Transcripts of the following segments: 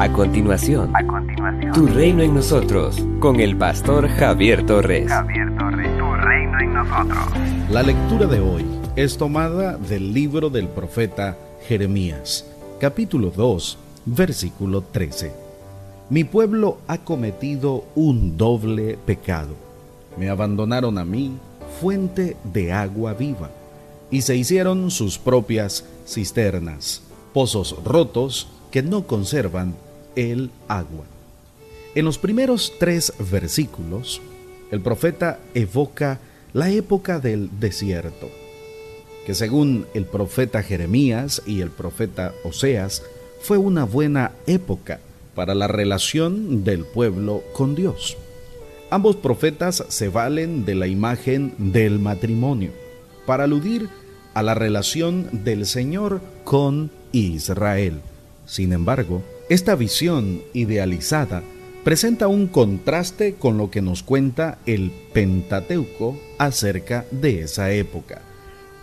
A continuación, a continuación, Tu reino en nosotros, con el pastor Javier Torres. Javier Torres, Tu reino en nosotros. La lectura de hoy es tomada del libro del profeta Jeremías, capítulo 2, versículo 13. Mi pueblo ha cometido un doble pecado. Me abandonaron a mí, fuente de agua viva, y se hicieron sus propias cisternas, pozos rotos que no conservan el agua. En los primeros tres versículos, el profeta evoca la época del desierto, que según el profeta Jeremías y el profeta Oseas, fue una buena época para la relación del pueblo con Dios. Ambos profetas se valen de la imagen del matrimonio para aludir a la relación del Señor con Israel. Sin embargo, esta visión idealizada presenta un contraste con lo que nos cuenta el Pentateuco acerca de esa época.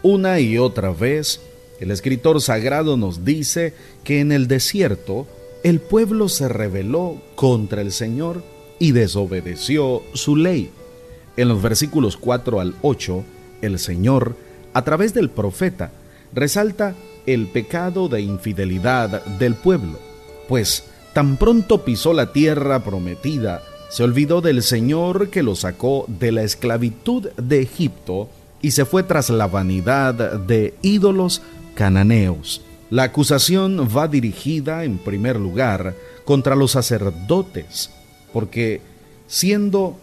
Una y otra vez, el escritor sagrado nos dice que en el desierto el pueblo se rebeló contra el Señor y desobedeció su ley. En los versículos 4 al 8, el Señor, a través del profeta, resalta el pecado de infidelidad del pueblo pues tan pronto pisó la tierra prometida, se olvidó del Señor que lo sacó de la esclavitud de Egipto y se fue tras la vanidad de ídolos cananeos. La acusación va dirigida en primer lugar contra los sacerdotes, porque siendo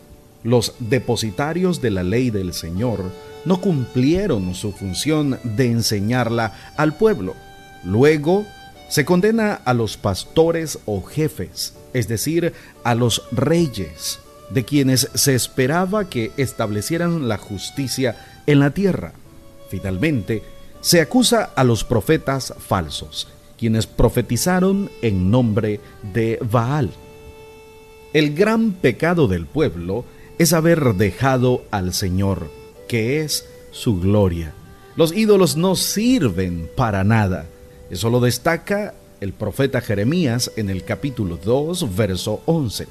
los depositarios de la ley del Señor, no cumplieron su función de enseñarla al pueblo. Luego se condena a los pastores o jefes, es decir, a los reyes, de quienes se esperaba que establecieran la justicia en la tierra. Finalmente, se acusa a los profetas falsos, quienes profetizaron en nombre de Baal. El gran pecado del pueblo es haber dejado al Señor, que es su gloria. Los ídolos no sirven para nada eso lo destaca el profeta Jeremías en el capítulo 2, verso 11.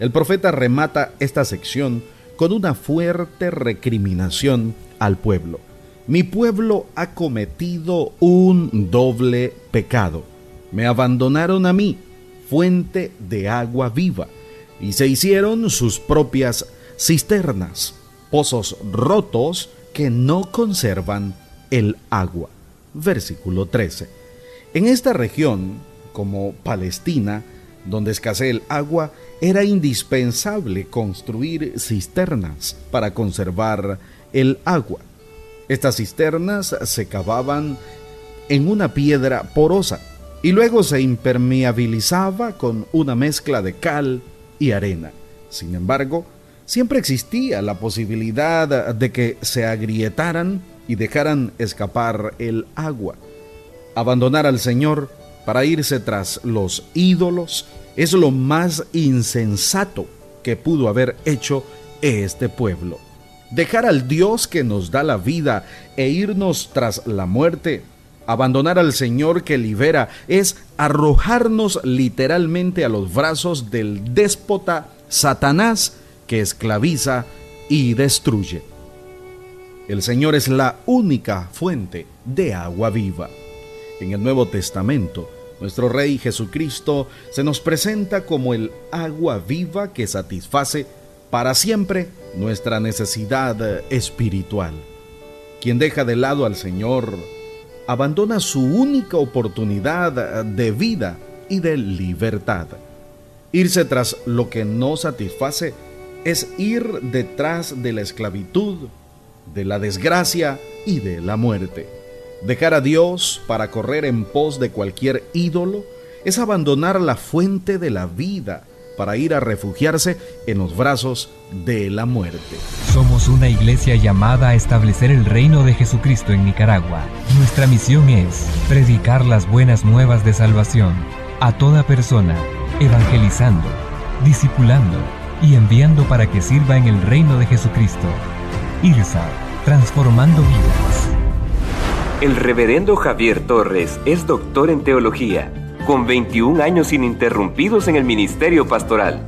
El profeta remata esta sección con una fuerte recriminación al pueblo. Mi pueblo ha cometido un doble pecado. Me abandonaron a mí, fuente de agua viva, y se hicieron sus propias cisternas, pozos rotos que no conservan el agua. Versículo 13. En esta región, como Palestina, donde escasea el agua, era indispensable construir cisternas para conservar el agua. Estas cisternas se cavaban en una piedra porosa y luego se impermeabilizaba con una mezcla de cal y arena. Sin embargo, siempre existía la posibilidad de que se agrietaran y dejaran escapar el agua. Abandonar al Señor para irse tras los ídolos es lo más insensato que pudo haber hecho este pueblo. Dejar al Dios que nos da la vida e irnos tras la muerte, abandonar al Señor que libera, es arrojarnos literalmente a los brazos del déspota Satanás que esclaviza y destruye. El Señor es la única fuente de agua viva. En el Nuevo Testamento, nuestro Rey Jesucristo se nos presenta como el agua viva que satisface para siempre nuestra necesidad espiritual. Quien deja de lado al Señor abandona su única oportunidad de vida y de libertad. Irse tras lo que no satisface es ir detrás de la esclavitud, de la desgracia y de la muerte. Dejar a Dios para correr en pos de cualquier ídolo es abandonar la fuente de la vida para ir a refugiarse en los brazos de la muerte. Somos una iglesia llamada a establecer el reino de Jesucristo en Nicaragua. Nuestra misión es predicar las buenas nuevas de salvación a toda persona, evangelizando, discipulando y enviando para que sirva en el reino de Jesucristo. IRSA, transformando vidas. El reverendo Javier Torres es doctor en teología con 21 años ininterrumpidos en el ministerio pastoral.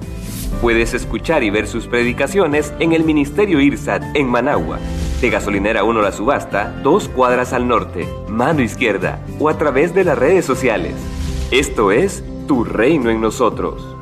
Puedes escuchar y ver sus predicaciones en el Ministerio IRSAT en Managua, de Gasolinera 1 La Subasta, dos cuadras al norte, mano izquierda, o a través de las redes sociales. Esto es Tu Reino en Nosotros.